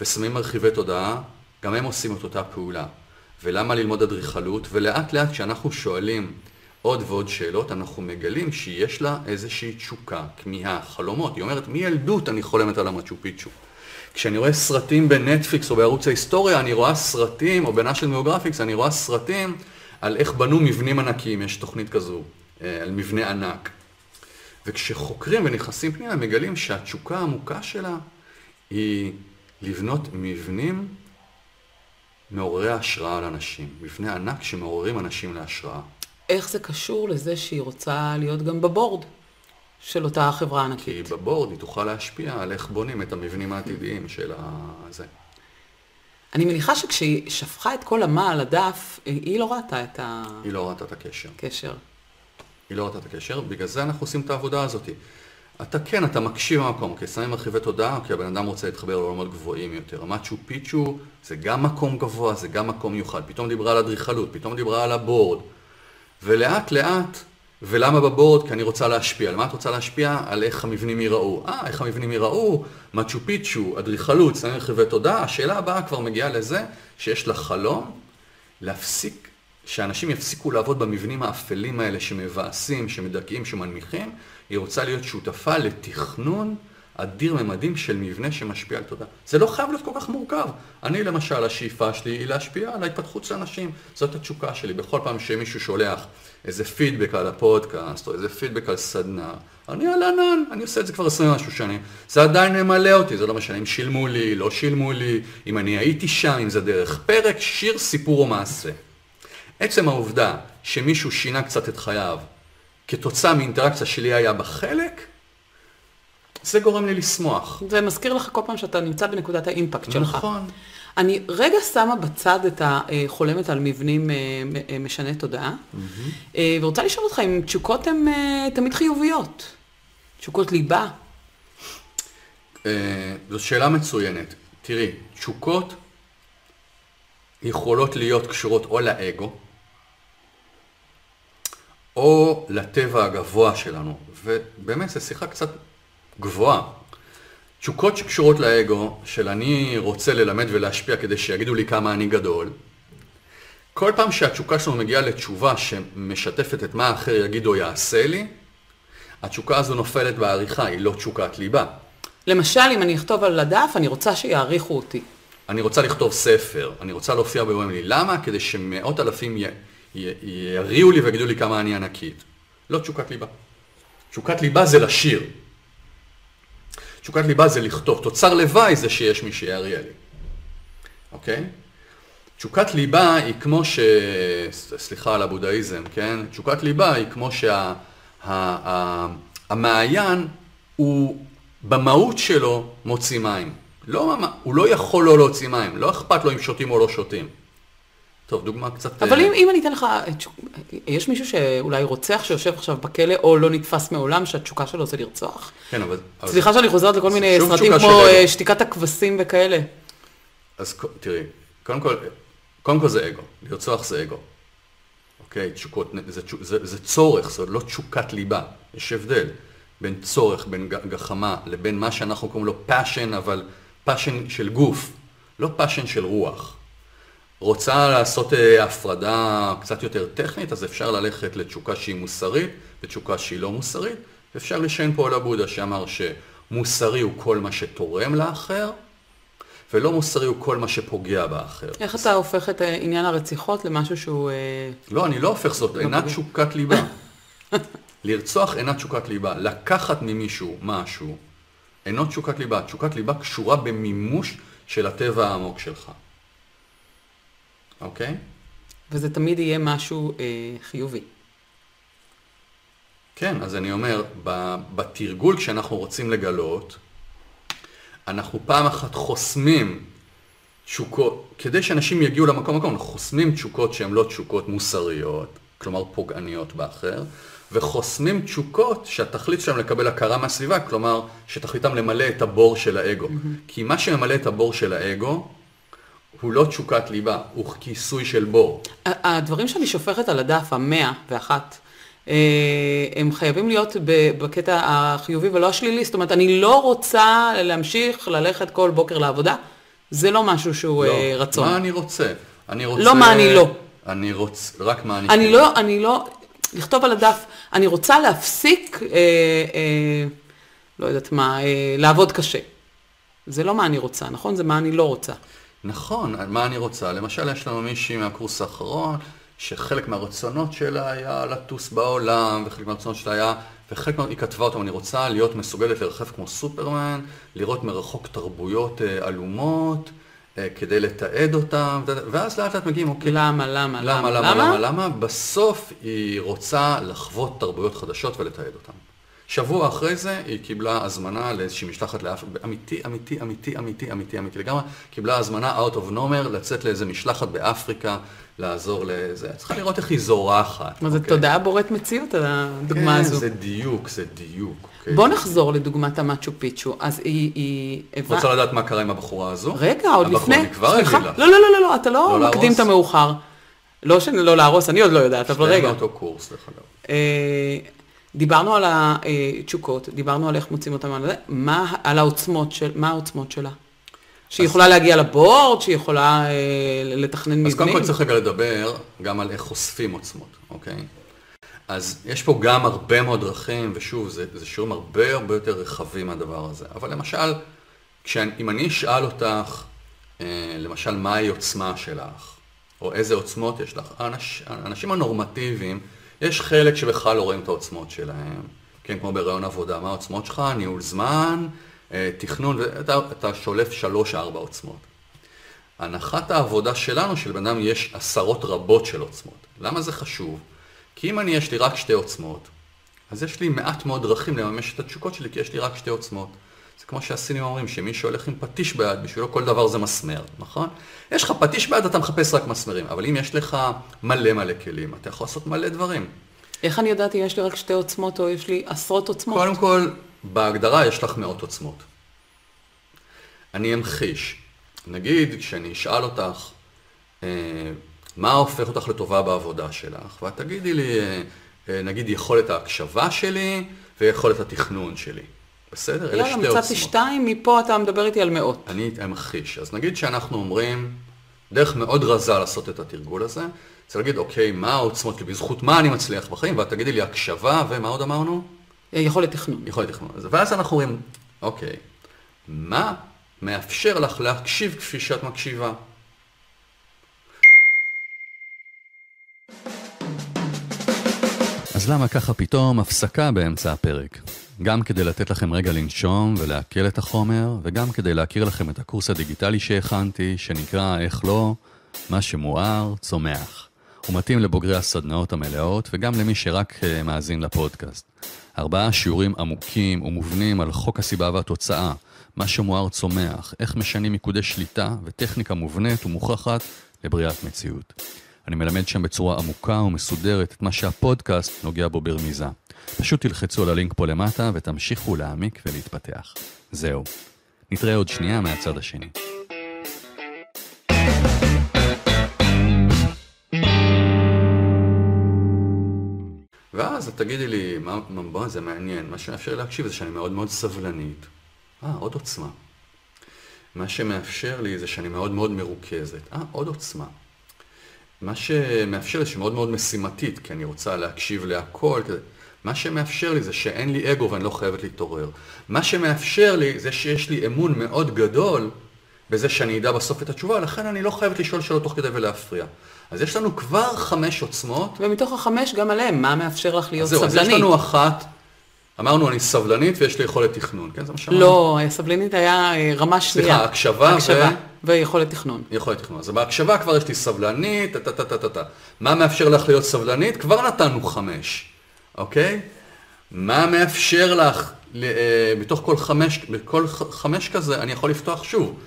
וסמים מרחיבי תודעה, גם הם עושים את אותה פעולה. ולמה ללמוד אדריכלות? ולאט לאט כשאנחנו שואלים עוד ועוד שאלות, אנחנו מגלים שיש לה איזושהי תשוקה, כמיהה, חלומות. היא אומרת, מילדות אני חולמת על המצ'ו פיצ'ו. כשאני רואה סרטים בנטפליקס או בערוץ ההיסטוריה, אני רואה סרטים, או בנאשל מיוגרפיקס, אני רואה סרטים על איך בנו מבנים ענקיים, יש תוכנית כזו, אה, על מבנה ענק. וכשחוקרים ונכנסים פנימה, מגלים שהתשוקה העמוקה שלה היא לבנות מבנים מעוררי השראה על אנשים. מבנה ענק שמעוררים אנשים להשראה. איך זה קשור לזה שהיא רוצה להיות גם בבורד של אותה חברה ענקית? כי בבורד היא תוכל להשפיע על איך בונים את המבנים העתידיים של הזה. אני מניחה שכשהיא שפכה את כל המה על הדף, היא לא ראתה את ה... היא לא ראתה את הקשר. קשר. היא לא ראתה את הקשר, בגלל זה אנחנו עושים את העבודה הזאת. אתה כן, אתה מקשיב במקום, כי שמים מרחיבי תודעה, כי הבן אדם רוצה להתחבר לעולמות גבוהים יותר. מצ'ו פיצ'ו זה גם מקום גבוה, זה גם מקום מיוחד. פתאום דיברה על אדריכלות, פתאום דיברה על הבורד. ולאט לאט, ולמה בבורד? כי אני רוצה להשפיע. על מה את רוצה להשפיע? על איך המבנים ייראו. אה, איך המבנים ייראו? מצ'ו פיצ'ו, אדריכלות, שמים מרחיבי תודעה. השאלה הבאה כבר מגיעה לזה שיש לה חלום להפסיק שאנשים יפסיקו לעבוד במבנים האפלים האלה שמבאסים, שמדכאים, שמנמיכים, היא רוצה להיות שותפה לתכנון אדיר ממדים של מבנה שמשפיע על תודעה. זה לא חייב להיות כל כך מורכב. אני למשל, השאיפה שלי היא להשפיע על ההתפתחות של אנשים. זאת התשוקה שלי. בכל פעם שמישהו שולח איזה פידבק על הפודקאסט, או איזה פידבק על סדנה, אני על ענן, אני עושה את זה כבר עשרים משהו שנים. זה עדיין ממלא אותי, זה לא משנה אם שילמו לי, לא שילמו לי, אם אני הייתי שם, אם זה דרך פרק, שיר, סיפור או מעשה. עצם העובדה שמישהו שינה קצת את חייו, כתוצאה מאינטראקציה שלי היה בחלק, זה גורם לי לשמוח. זה מזכיר לך כל פעם שאתה נמצא בנקודת האימפקט שלך. נכון. אני רגע שמה בצד את החולמת על מבנים אה, אה, משני תודעה, אה, ורוצה לשאול אותך אם תשוקות הן תמיד חיוביות. תשוקות ליבה. זו שאלה מצוינת. תראי, תשוקות יכולות להיות קשורות או לאגו, או לטבע הגבוה שלנו, ובאמת זו שיחה קצת גבוהה. תשוקות שקשורות לאגו, של אני רוצה ללמד ולהשפיע כדי שיגידו לי כמה אני גדול, כל פעם שהתשוקה שלנו מגיעה לתשובה שמשתפת את מה האחר יגיד או יעשה לי, התשוקה הזו נופלת בעריכה, היא לא תשוקת ליבה. למשל, אם אני אכתוב על הדף, אני רוצה שיעריכו אותי. אני רוצה לכתוב ספר, אני רוצה להופיע לי. למה? כדי שמאות אלפים י... י... יריעו לי ויגידו לי כמה אני ענקית. לא תשוקת ליבה. תשוקת ליבה זה לשיר. תשוקת ליבה זה לכתוב. תוצר לוואי זה שיש מי שיריע לי. אוקיי? תשוקת ליבה היא כמו ש... סליחה על הבודהיזם, כן? תשוקת ליבה היא כמו שהמעיין שה... הוא במהות שלו מוציא מים. לא, הוא לא יכול לא להוציא מים, לא אכפת לו אם שותים או לא שותים. טוב, דוגמה קצת... אבל אם, אם אני אתן לך, יש מישהו שאולי רוצח שיושב עכשיו בכלא, או לא נתפס מעולם שהתשוקה שלו זה לרצוח? כן, אבל... סליחה שאני חוזרת לכל מיני סרטים כמו אה, שתיקת הכבשים וכאלה. אז תראי, קודם כל, קודם כל זה אגו, לרצוח זה אגו. אוקיי, תשוקות, זה, זה, זה צורך, זה לא תשוקת ליבה, יש הבדל בין צורך, בין גחמה, לבין מה שאנחנו קוראים לו passion, אבל passion של גוף, לא passion של רוח. רוצה לעשות אה, הפרדה קצת יותר טכנית, אז אפשר ללכת לתשוקה שהיא מוסרית ותשוקה שהיא לא מוסרית. אפשר לשען פה על הבודה שאמר שמוסרי הוא כל מה שתורם לאחר, ולא מוסרי הוא כל מה שפוגע באחר. איך אתה הופך את אה, עניין הרציחות למשהו שהוא... אה, לא, אני לא הופך זאת, אינה תשוקת ליבה. לרצוח אינה תשוקת ליבה. לקחת ממישהו משהו אינו תשוקת ליבה. תשוקת ליבה קשורה במימוש של הטבע העמוק שלך. אוקיי? וזה תמיד יהיה משהו אה, חיובי. כן, אז אני אומר, בתרגול כשאנחנו רוצים לגלות, אנחנו פעם אחת חוסמים תשוקות, כדי שאנשים יגיעו למקום מקום, אנחנו חוסמים תשוקות שהן לא תשוקות מוסריות, כלומר פוגעניות באחר, וחוסמים תשוקות שהתכלית שלהם לקבל הכרה מהסביבה, כלומר שתכליתם למלא את הבור של האגו. Mm-hmm. כי מה שממלא את הבור של האגו, הוא לא תשוקת ליבה, הוא כיסוי של בור. הדברים שאני שופכת על הדף, המאה ואחת, אה, הם חייבים להיות בקטע החיובי ולא השלילי. זאת אומרת, אני לא רוצה להמשיך ללכת כל בוקר לעבודה. זה לא משהו שהוא לא. אה, רצון. מה אני רוצה? אני רוצה... לא מה אני לא. אני רוצה, רק מה אני... אני כן. לא, אני לא, לכתוב על הדף, אני רוצה להפסיק, אה, אה, לא יודעת מה, אה, לעבוד קשה. זה לא מה אני רוצה, נכון? זה מה אני לא רוצה. נכון, מה אני רוצה? למשל, יש לנו מישהי מהקורס האחרון, שחלק מהרצונות שלה היה לטוס בעולם, וחלק מהרצונות שלה היה, וחלק מה... היא כתבה אותם, אני רוצה להיות מסוגלת לרחב כמו סופרמן, לראות מרחוק תרבויות עלומות. אה, כדי לתעד אותם, ואז לאט לאט מגיעים, אוקיי. למה, למה, למה, למה, למה, למה, למה? בסוף היא רוצה לחוות תרבויות חדשות ולתעד אותן. שבוע אחרי זה היא קיבלה הזמנה לאיזושהי משלחת לאפריקה, אמיתי, אמיתי, אמיתי, אמיתי, אמיתי, אמיתי לגמרי, קיבלה הזמנה out of nowhere לצאת לאיזה משלחת באפריקה, לעזור לזה, צריכה לראות איך היא זורחת. מה זה אוקיי? תודעה בוראת מציאות, הדוגמה כן, הזו. כן, זה דיוק, זה דיוק. אוקיי. בוא נחזור לדוגמת המאצ'ו פיצ'ו. אז היא... היא... רוצה לדעת מה קרה עם הבחורה הזו? רגע, עוד לפני... אני כבר אגיד לך. לא, לא, לא, לא, אתה לא, לא מקדים את המאוחר. לא לא להרוס, אני עוד לא יודעת, אבל רגע. שנינו אותו קורס, דרך אגב. דיברנו על התשוקות, דיברנו על איך מוצאים אותם, על, מה, על העוצמות של, מה העוצמות שלה? שהיא יכולה להגיע לבורד, שהיא יכולה אה, לתכנן מבנים? אז קודם כל צריך רגע לדבר גם על איך חושפים עוצמות, אוקיי? אז יש פה גם הרבה מאוד דרכים, ושוב, זה, זה שיעורים הרבה הרבה יותר רחבים מהדבר הזה. אבל למשל, אם אני אשאל אותך, אה, למשל, מהי עוצמה שלך, או איזה עוצמות יש לך, האנש, האנשים הנורמטיביים, יש חלק שבכלל לא רואים את העוצמות שלהם. כן, כמו ברעיון עבודה, מה העוצמות שלך? ניהול זמן, אה, תכנון, ואתה שולף שלוש-ארבע עוצמות. הנחת העבודה שלנו, שלבן אדם יש עשרות רבות של עוצמות. למה זה חשוב? כי אם אני, יש לי רק שתי עוצמות, אז יש לי מעט מאוד דרכים לממש את התשוקות שלי, כי יש לי רק שתי עוצמות. זה כמו שהסינים אומרים, שמי שהולך עם פטיש ביד, בשבילו כל דבר זה מסמר, נכון? יש לך פטיש ביד, אתה מחפש רק מסמרים, אבל אם יש לך מלא מלא כלים, אתה יכול לעשות מלא דברים. איך אני יודעת אם יש לי רק שתי עוצמות או יש לי עשרות עוצמות? קודם כל, בהגדרה יש לך מאות עוצמות. אני אמחיש. נגיד, כשאני אשאל אותך, אה, מה הופך אותך לטובה בעבודה שלך, ואת תגידי לי, אה, אה, נגיד, יכולת ההקשבה שלי ויכולת התכנון שלי. בסדר? אלה שתי עוצמות. יאללה, מצאתי שתיים, מפה אתה מדבר איתי על מאות. אני אמחיש. אז נגיד שאנחנו אומרים, דרך מאוד רזה לעשות את התרגול הזה, זה להגיד, אוקיי, מה העוצמות שלי, בזכות מה אני מצליח בחיים, ואת תגידי לי הקשבה, ומה עוד אמרנו? יכולת תכנון. יכולת תכנון. ואז אנחנו אומרים, אוקיי, מה מאפשר לך להקשיב כפי שאת מקשיבה? אז למה ככה פתאום הפסקה באמצע הפרק? גם כדי לתת לכם רגע לנשום ולעכל את החומר, וגם כדי להכיר לכם את הקורס הדיגיטלי שהכנתי, שנקרא איך לא, מה שמואר, צומח. הוא מתאים לבוגרי הסדנאות המלאות וגם למי שרק uh, מאזין לפודקאסט. ארבעה שיעורים עמוקים ומובנים על חוק הסיבה והתוצאה, מה שמואר צומח, איך משנים מיקודי שליטה וטכניקה מובנית ומוכחת לבריאת מציאות. אני מלמד שם בצורה עמוקה ומסודרת את מה שהפודקאסט נוגע בו ברמיזה. פשוט תלחצו על הלינק פה למטה ותמשיכו להעמיק ולהתפתח. זהו. נתראה עוד שנייה מהצד השני. ואז את תגידי לי, מה, בוא, זה מעניין, מה שמאפשר להקשיב זה שאני מאוד מאוד סבלנית. אה, עוד עוצמה. מה שמאפשר לי זה שאני מאוד מאוד מרוכזת. אה, עוד עוצמה. מה שמאפשר לי שמאוד מאוד משימתית, כי אני רוצה להקשיב להכל. כזה. מה שמאפשר לי זה שאין לי אגו ואני לא חייבת להתעורר. מה שמאפשר לי זה שיש לי אמון מאוד גדול בזה שאני אדע בסוף את התשובה, לכן אני לא חייבת לשאול שאלות תוך כדי ולהפריע. אז יש לנו כבר חמש עוצמות. ומתוך החמש גם עליהם, מה מאפשר לך להיות זהו, סבלנית? אז יש לנו אחת, אמרנו אני סבלנית ויש לי יכולת תכנון, כן? זה מה שאמרנו. לא, סבלנית היה אה, רמה שנייה. סליחה, הקשבה, הקשבה ו... ויכולת תכנון. יכולת תכנון. אז בהקשבה כבר יש לי סבלנית, טה-טה-טה-טה. מה מאפשר לך להיות סבלנית? כבר נתנו חמש, אוקיי? מה מאפשר לך, אה, מתוך כל חמש, בכל חמש כזה, אני יכול לפתוח שוב.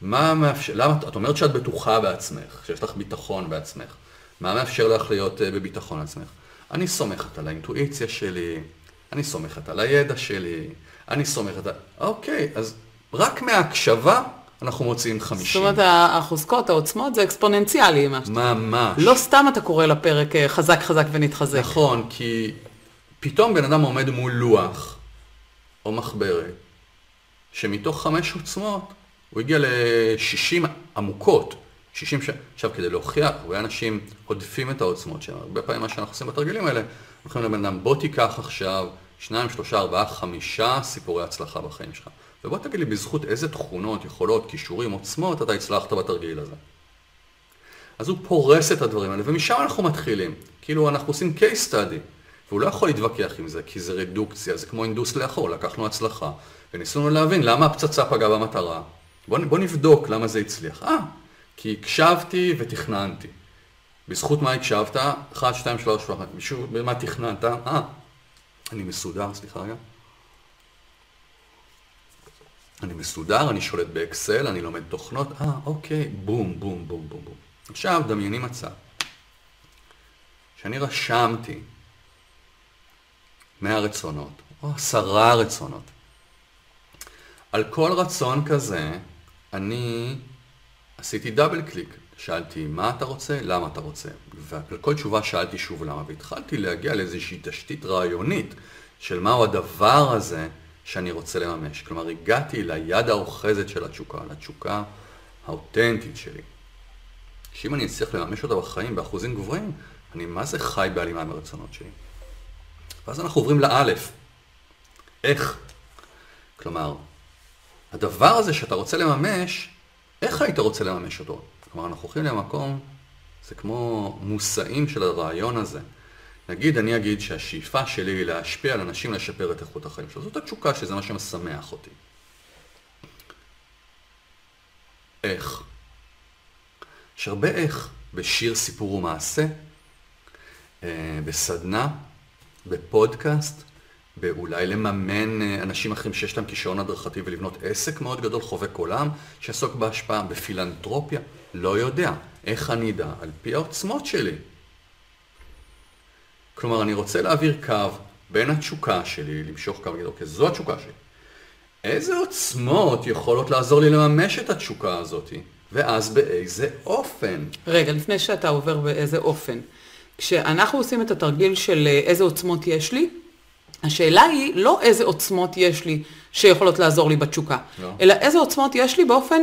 מה מאפשר, למה, את אומרת שאת בטוחה בעצמך, שיש לך ביטחון בעצמך. מה מאפשר לך להיות אה, בביטחון עצמך? אני סומכת על האינטואיציה שלי, אני סומכת על הידע שלי, אני סומכת על... אוקיי, אז רק מההקשבה אנחנו מוציאים 50. זאת אומרת, החוזקות, העוצמות, זה אקספוננציאלי. ממש. לא סתם אתה קורא לפרק אה, חזק חזק ונתחזק. נכון, כי פתאום בן אדם עומד מול לוח או מחברת, שמתוך חמש עוצמות הוא הגיע ל-60 עמוקות. 60 ש... עכשיו, כדי להוכיח, הרבה אנשים עודפים את העוצמות שלנו. הרבה פעמים מה שאנחנו עושים בתרגילים האלה, אנחנו אומרים לבן אדם, בוא תיקח עכשיו שניים, שלושה, ארבעה, חמישה סיפורי הצלחה בחיים שלך. ובוא תגיד לי בזכות איזה תכונות, יכולות, כישורים, עוצמות אתה הצלחת בתרגיל הזה. אז הוא פורס את הדברים האלה, ומשם אנחנו מתחילים. כאילו אנחנו עושים case study, והוא לא יכול להתווכח עם זה, כי זה רדוקציה, זה כמו אינדוס לאחור, לקחנו הצלחה, וניסינו להבין למה הפצצה פגעה במטרה. בוא, בוא נבדוק למה זה הצליח. אה, כי הקשבתי ותכננתי. בזכות מה הקשבת? 1, 2, 3, 4, במה תכננת? אה, אני מסודר, סליחה רגע. אני מסודר, אני שולט באקסל, אני לומד תוכנות, אה, אוקיי, בום, בום, בום, בום, בום. עכשיו, דמייני מצב. שאני רשמתי 100 רצונות, או עשרה רצונות. על כל רצון כזה, אני עשיתי דאבל קליק. שאלתי מה אתה רוצה, למה אתה רוצה. ועל כל תשובה שאלתי שוב למה, והתחלתי להגיע לאיזושהי תשתית רעיונית של מהו הדבר הזה שאני רוצה לממש. כלומר, הגעתי ליד האוחזת של התשוקה, לתשוקה האותנטית שלי. שאם אני אצליח לממש אותה בחיים באחוזים גבוהים, אני מה זה חי בהלימה עם הרצונות שלי. ואז אנחנו עוברים לאלף. איך? כלומר, הדבר הזה שאתה רוצה לממש, איך היית רוצה לממש אותו? כלומר, אנחנו הולכים למקום, זה כמו מושאים של הרעיון הזה. נגיד, אני אגיד שהשאיפה שלי היא להשפיע על אנשים לשפר את איכות החיים שלו. זאת התשוקה שזה מה שמשמח אותי. איך? יש הרבה איך בשיר סיפור ומעשה, אה, בסדנה, בפודקאסט, באולי לממן אה, אנשים אחרים שיש להם כישרון הדרכתי ולבנות עסק מאוד גדול, חובק עולם, שיעסוק בהשפעה, בפילנטרופיה, לא יודע. איך אני אדע? על פי העוצמות שלי. כלומר, אני רוצה להעביר קו בין התשוקה שלי, למשוך קו, להגיד, אוקיי, זו התשוקה שלי. איזה עוצמות יכולות לעזור לי לממש את התשוקה הזאת, ואז באיזה אופן. רגע, לפני שאתה עובר באיזה אופן. כשאנחנו עושים את התרגיל של אה, איזה עוצמות יש לי, השאלה היא לא איזה עוצמות יש לי שיכולות לעזור לי בתשוקה, לא. אלא איזה עוצמות יש לי באופן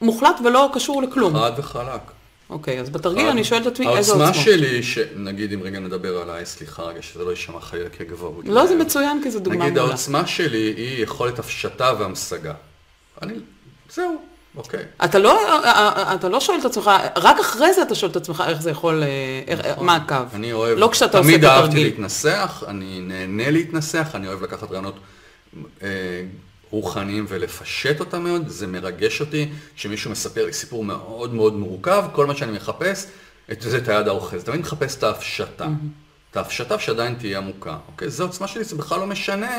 מוחלט ולא קשור לכלום. חד וחלק. אוקיי, אז בתרגיל אני שואלת את עצמי איזה עוצמות. העוצמה שלי, נגיד אם רגע נדבר עליי, סליחה רגע, שזה לא יישמע חלילה כגבהות. לא, זה מצוין כי זו דוגמה מעולה. נגיד העוצמה שלי היא יכולת הפשטה והמשגה. אני, זהו, אוקיי. אתה לא, אתה לא שואל את עצמך, רק אחרי זה אתה שואל את עצמך איך זה יכול, נכון. מה הקו. אני אוהב, לא כשאתה עושה את התרגיל. תמיד אהבתי להתנסח, אני נהנה להתנסח, אני אוהב לקחת רעיונות אה, רוחניים ולפשט אותם מאוד, זה מרגש אותי שמישהו מספר לי סיפור מאוד מאוד מורכב, כל מה שאני מחפש, את זה את היד האוחז, תמיד מחפש את ההפשטה. את ההפשטה שעדיין תהיה עמוקה, אוקיי? זו עוצמה שלי, זה בכלל לא משנה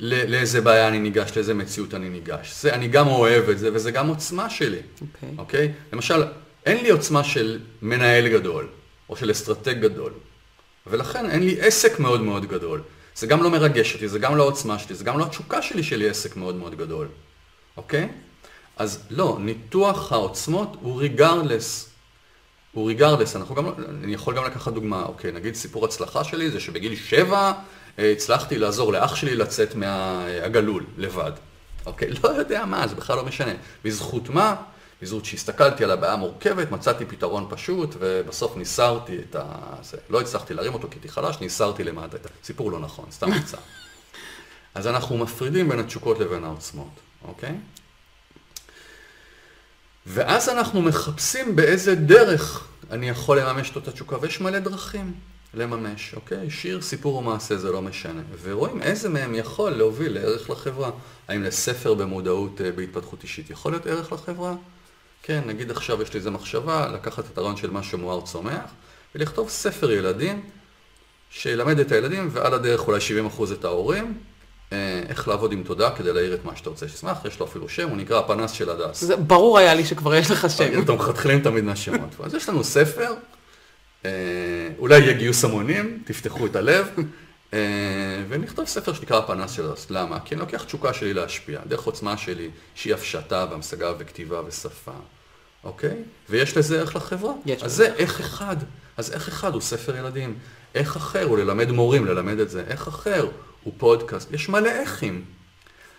לאיזה בעיה אני ניגש, לאיזה מציאות אני ניגש. זה, אני גם אוהב את זה, וזה גם עוצמה שלי, אוקיי? Okay. אוקיי? למשל, אין לי עוצמה של מנהל גדול, או של אסטרטג גדול, ולכן אין לי עסק מאוד מאוד גדול. זה גם לא מרגש אותי, זה גם לא העוצמה שלי, זה גם לא התשוקה שלי שלי עסק מאוד מאוד גדול, אוקיי? אז לא, ניתוח העוצמות הוא regardless. הוא ריגרלס, אנחנו גם, אני יכול גם לקחת דוגמה, אוקיי, נגיד סיפור הצלחה שלי זה שבגיל שבע אה, הצלחתי לעזור לאח שלי לצאת מהגלול לבד. אוקיי, לא יודע מה, זה בכלל לא משנה. בזכות מה? בזכות שהסתכלתי על הבעיה המורכבת, מצאתי פתרון פשוט, ובסוף ניסרתי את ה... זה, לא הצלחתי להרים אותו כי הייתי חלש, ניסרתי למטה את ה... סיפור לא נכון, סתם מצא. אז אנחנו מפרידים בין התשוקות לבין העוצמות, אוקיי? ואז אנחנו מחפשים באיזה דרך אני יכול לממש את התשוקה, ויש מלא דרכים לממש, אוקיי? שיר, סיפור או מעשה, זה לא משנה. ורואים איזה מהם יכול להוביל לערך לחברה. האם לספר במודעות אה, בהתפתחות אישית יכול להיות ערך לחברה? כן, נגיד עכשיו יש לי איזה מחשבה, לקחת את הרעיון של מה שמואר צומח, ולכתוב ספר ילדים, שילמד את הילדים, ועל הדרך אולי 70% את ההורים, אה, איך לעבוד עם תודה כדי להעיר את מה שאתה רוצה שישמח, יש לו אפילו שם, הוא נקרא הפנס של הדס. זה ברור היה לי שכבר יש לך שם. אתם מתחילים תמיד מהשמות. אז יש לנו ספר, אה, אולי יהיה גיוס המונים, תפתחו את הלב, ונכתוב ספר שנקרא הפנס של הדס. למה? כי אני לוקח תשוקה שלי להשפיע, דרך עוצמה שלי, שהיא הפשטה והמשגה וכתיבה ושפה. אוקיי? ויש לזה ערך לחברה. יש. אז זה איך אחד. אז איך אחד הוא ספר ילדים. איך אחר הוא ללמד מורים, ללמד את זה. איך אחר הוא פודקאסט. יש מלא איכים.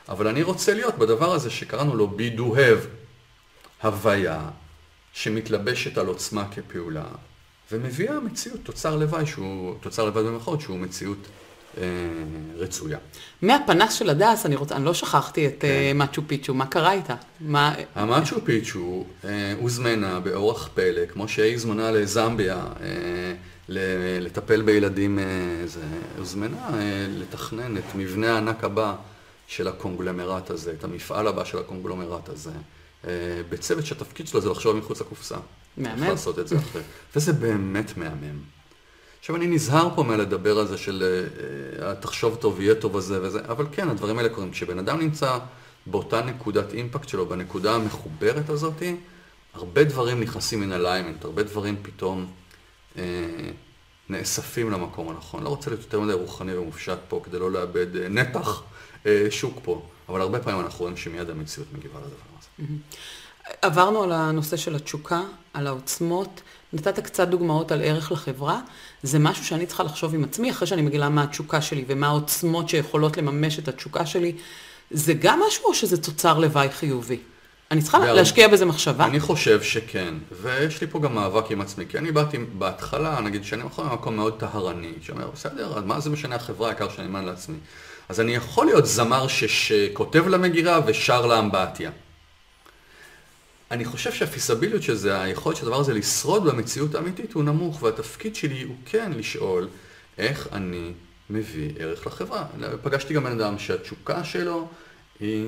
אבל אני רוצה להיות בדבר הזה שקראנו לו be do have, הוויה שמתלבשת על עוצמה כפעולה, ומביאה מציאות, תוצר לוואי שהוא, תוצר לוואי במחאות, שהוא מציאות אה, רצויה. מהפנס של הדס, אני רוצה, אני לא שכחתי את כן. מאצ'ו פיצ'ו, מה קרה איתה? מה... המאצ'ו פיצ'ו אה, הוזמנה באורח פלא, כמו שהיא זמנה לזמביה, אה, לטפל בילדים, זה, הוזמנה לתכנן את מבנה הענק הבא של הקונגלומרט הזה, את המפעל הבא של הקונגלומרט הזה, בצוות שהתפקיד שלו זה לחשוב מחוץ לקופסה. מהמם. איך לעשות את זה אחרי. וזה באמת מהמם. עכשיו אני נזהר פה מלדבר על זה של אה, אה, תחשוב טוב, יהיה טוב וזה וזה, אבל כן, הדברים האלה קורים. כשבן אדם נמצא באותה נקודת אימפקט שלו, בנקודה המחוברת הזאת, הרבה דברים נכנסים מן אליימנט, הרבה דברים פתאום אה, נאספים למקום הנכון. לא רוצה להיות יותר מדי רוחני ומופשט פה כדי לא לאבד אה, נתח אה, שוק פה, אבל הרבה פעמים אנחנו רואים שמיד המציאות מגיבה לדבר הזה. עברנו על הנושא של התשוקה, על העוצמות. נתת קצת דוגמאות על ערך לחברה, זה משהו שאני צריכה לחשוב עם עצמי, אחרי שאני מגילה מה התשוקה שלי ומה העוצמות שיכולות לממש את התשוקה שלי. זה גם משהו או שזה תוצר לוואי חיובי? אני צריכה בהר- להשקיע בזה מחשבה? אני חושב שכן, ויש לי פה גם מאבק עם עצמי, כי אני באתי בהתחלה, נגיד שאני יכול ממקום מאוד טהרני, שאומר, בסדר, מה זה משנה החברה, העיקר שאני אמן לעצמי. אז אני יכול להיות זמר שכותב למגירה ושר לאמבטיה. אני חושב שהפיסביליות של זה, היכולת של הדבר הזה לשרוד במציאות האמיתית הוא נמוך, והתפקיד שלי הוא כן לשאול איך אני מביא ערך לחברה. פגשתי גם בן אדם שהתשוקה שלו היא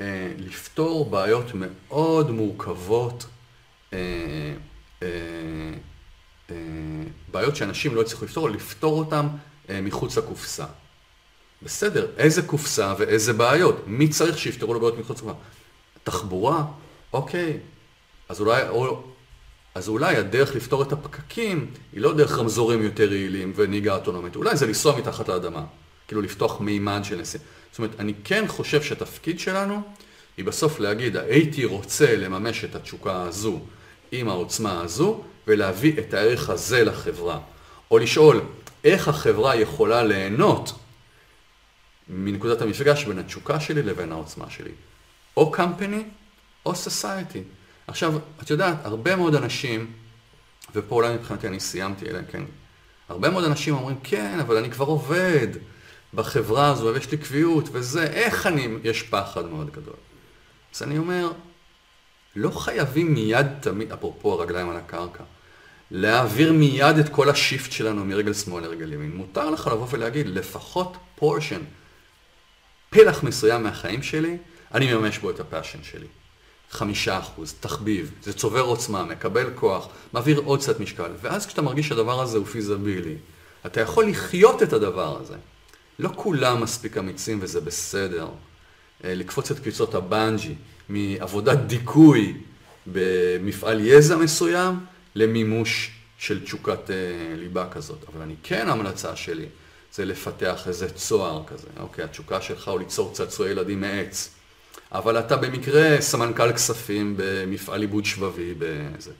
אה, לפתור בעיות מאוד מורכבות, אה, אה, אה, בעיות שאנשים לא הצליחו לפתור, לפתור אותם אה, מחוץ לקופסה. בסדר, איזה קופסה ואיזה בעיות? מי צריך שיפתרו לו בעיות מחוץ לקופסה? תחבורה? אוקיי. אז אולי, או, אז אולי הדרך לפתור את הפקקים היא לא דרך רמזורים יותר יעילים ונהיגה אוטונומית, אולי זה לנסוע מתחת לאדמה, כאילו לפתוח מימד של נסיעה. זאת אומרת, אני כן חושב שהתפקיד שלנו היא בסוף להגיד, הייתי רוצה לממש את התשוקה הזו עם העוצמה הזו ולהביא את הערך הזה לחברה. או לשאול, איך החברה יכולה ליהנות מנקודת המפגש בין התשוקה שלי לבין העוצמה שלי. או company או society. עכשיו, את יודעת, הרבה מאוד אנשים, ופה אולי מבחינתי אני סיימתי, אלא כן, הרבה מאוד אנשים אומרים, כן, אבל אני כבר עובד בחברה הזו, ויש לי קביעות, וזה, איך אני, יש פחד מאוד גדול. אז אני אומר, לא חייבים מיד תמיד, אפרופו הרגליים על הקרקע, להעביר מיד את כל ה shift שלנו מרגל שמאל לרגל ימין. מותר לך לבוא ולהגיד, לפחות portion, פלח מסוים מהחיים שלי, אני מממש בו את ה passion שלי. חמישה אחוז, תחביב, זה צובר עוצמה, מקבל כוח, מעביר עוד קצת משקל, ואז כשאתה מרגיש שהדבר הזה הוא פיזבילי, אתה יכול לחיות את הדבר הזה. לא כולם מספיק אמיצים וזה בסדר. אה, לקפוץ את קפיצות הבנג'י מעבודת דיכוי במפעל יזע מסוים למימוש של תשוקת אה, ליבה כזאת. אבל אני כן, ההמלצה שלי זה לפתח איזה צוהר כזה. אוקיי, התשוקה שלך הוא ליצור צעצועי ילדים מעץ. אבל אתה במקרה סמנכ"ל כספים במפעל עיבוד שבבי בזה.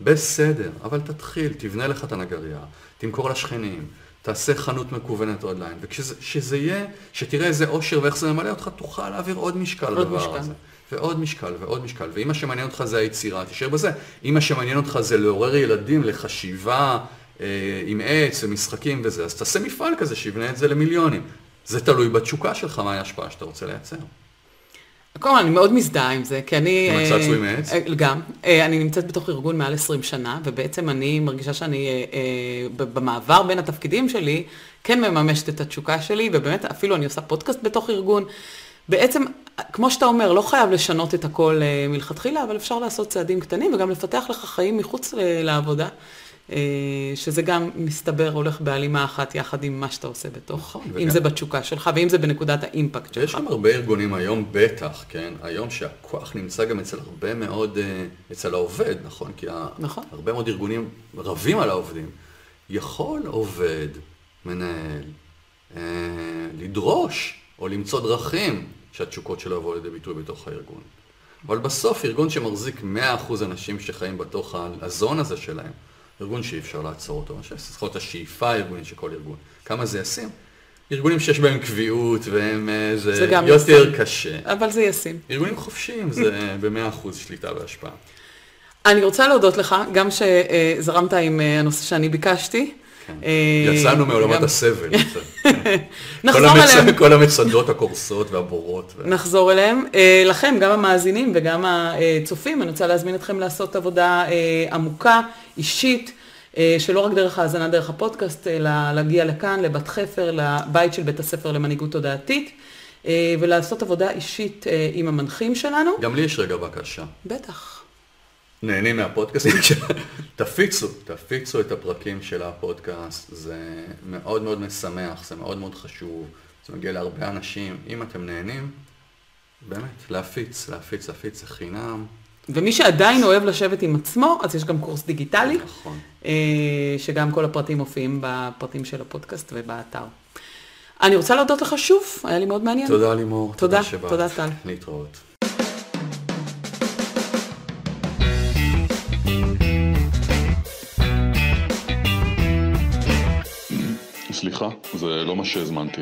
בסדר, אבל תתחיל, תבנה לך את הנגרייה, תמכור לשכנים, תעשה חנות מקוונת אונליין, וכשזה יהיה, שתראה איזה אושר ואיך זה ממלא אותך, תוכל להעביר עוד משקל לדבר משקל. הזה. ועוד משקל ועוד משקל. ואם מה שמעניין אותך זה היצירה, תישאר בזה. אם מה שמעניין אותך זה לעורר ילדים לחשיבה אה, עם עץ ומשחקים וזה, אז תעשה מפעל כזה שיבנה את זה למיליונים. זה תלוי בתשוקה שלך, מהי ההשפעה שאתה רוצה לייצר. קודם כל, אני מאוד מזדהה עם זה, כי אני... עם אה, הצעצועים מעץ? אה, גם. אה, אני נמצאת בתוך ארגון מעל 20 שנה, ובעצם אני מרגישה שאני אה, אה, במעבר בין התפקידים שלי, כן מממשת את התשוקה שלי, ובאמת אפילו אני עושה פודקאסט בתוך ארגון. בעצם, כמו שאתה אומר, לא חייב לשנות את הכל אה, מלכתחילה, אבל אפשר לעשות צעדים קטנים וגם לפתח לך חיים מחוץ לעבודה, אה, שזה גם מסתבר הולך בהלימה אחת יחד עם מה שאתה עושה בתוך, נכון, אם וגם- זה בתשוקה שלך ואם זה בנקודת האימפקט שלך. גם הרבה ארגונים היום, בטח, כן, היום שהכוח נמצא גם אצל הרבה מאוד, אה, אצל העובד, נכון? כי נכון. הרבה מאוד ארגונים רבים על העובדים. יכול עובד, מנהל, אה, לדרוש או למצוא דרכים שהתשוקות שלו יבואו לידי ביטוי בתוך הארגון. אבל בסוף ארגון שמחזיק 100% אנשים שחיים בתוך הזון הזה שלהם, ארגון שאי אפשר לעצור אותו, אני חושב שצריכה להיות השאיפה הארגונית של כל ארגון. כמה זה ישים? ארגונים שיש בהם קביעות והם, אה, זה, זה יותר ישים. קשה. אבל זה ישים. ארגונים חופשיים זה ב-100% שליטה והשפעה. אני רוצה להודות לך, גם שזרמת עם אה, הנושא שאני ביקשתי. כן. אה, יצאנו מעולמות גם- הסבל. נחזור אליהם. כל המצדות הקורסות והבורות. נחזור אליהם. לכם, גם המאזינים וגם הצופים, אני רוצה להזמין אתכם לעשות עבודה אה, עמוקה, אישית, אה, שלא רק דרך האזנה דרך הפודקאסט, אלא להגיע לכאן, לבת חפר, לבית של בית הספר למנהיגות תודעתית, אה, ולעשות עבודה אישית עם המנחים שלנו. גם לי יש רגע בקשה. בטח. נהנים מהפודקאסטים שלנו. תפיצו, תפיצו את הפרקים של הפודקאסט, זה מאוד מאוד משמח, זה מאוד מאוד חשוב, זה מגיע להרבה אנשים. אם אתם נהנים, באמת, להפיץ, להפיץ, להפיץ, זה חינם. ומי שעדיין אוהב לשבת עם עצמו, אז יש גם קורס דיגיטלי. נכון. אה, שגם כל הפרטים מופיעים בפרטים של הפודקאסט ובאתר. אני רוצה להודות לך שוב, היה לי מאוד מעניין. תודה לימור, תודה, שבאת. תודה, טל. להתראות. סליחה, זה לא מה שהזמנתי.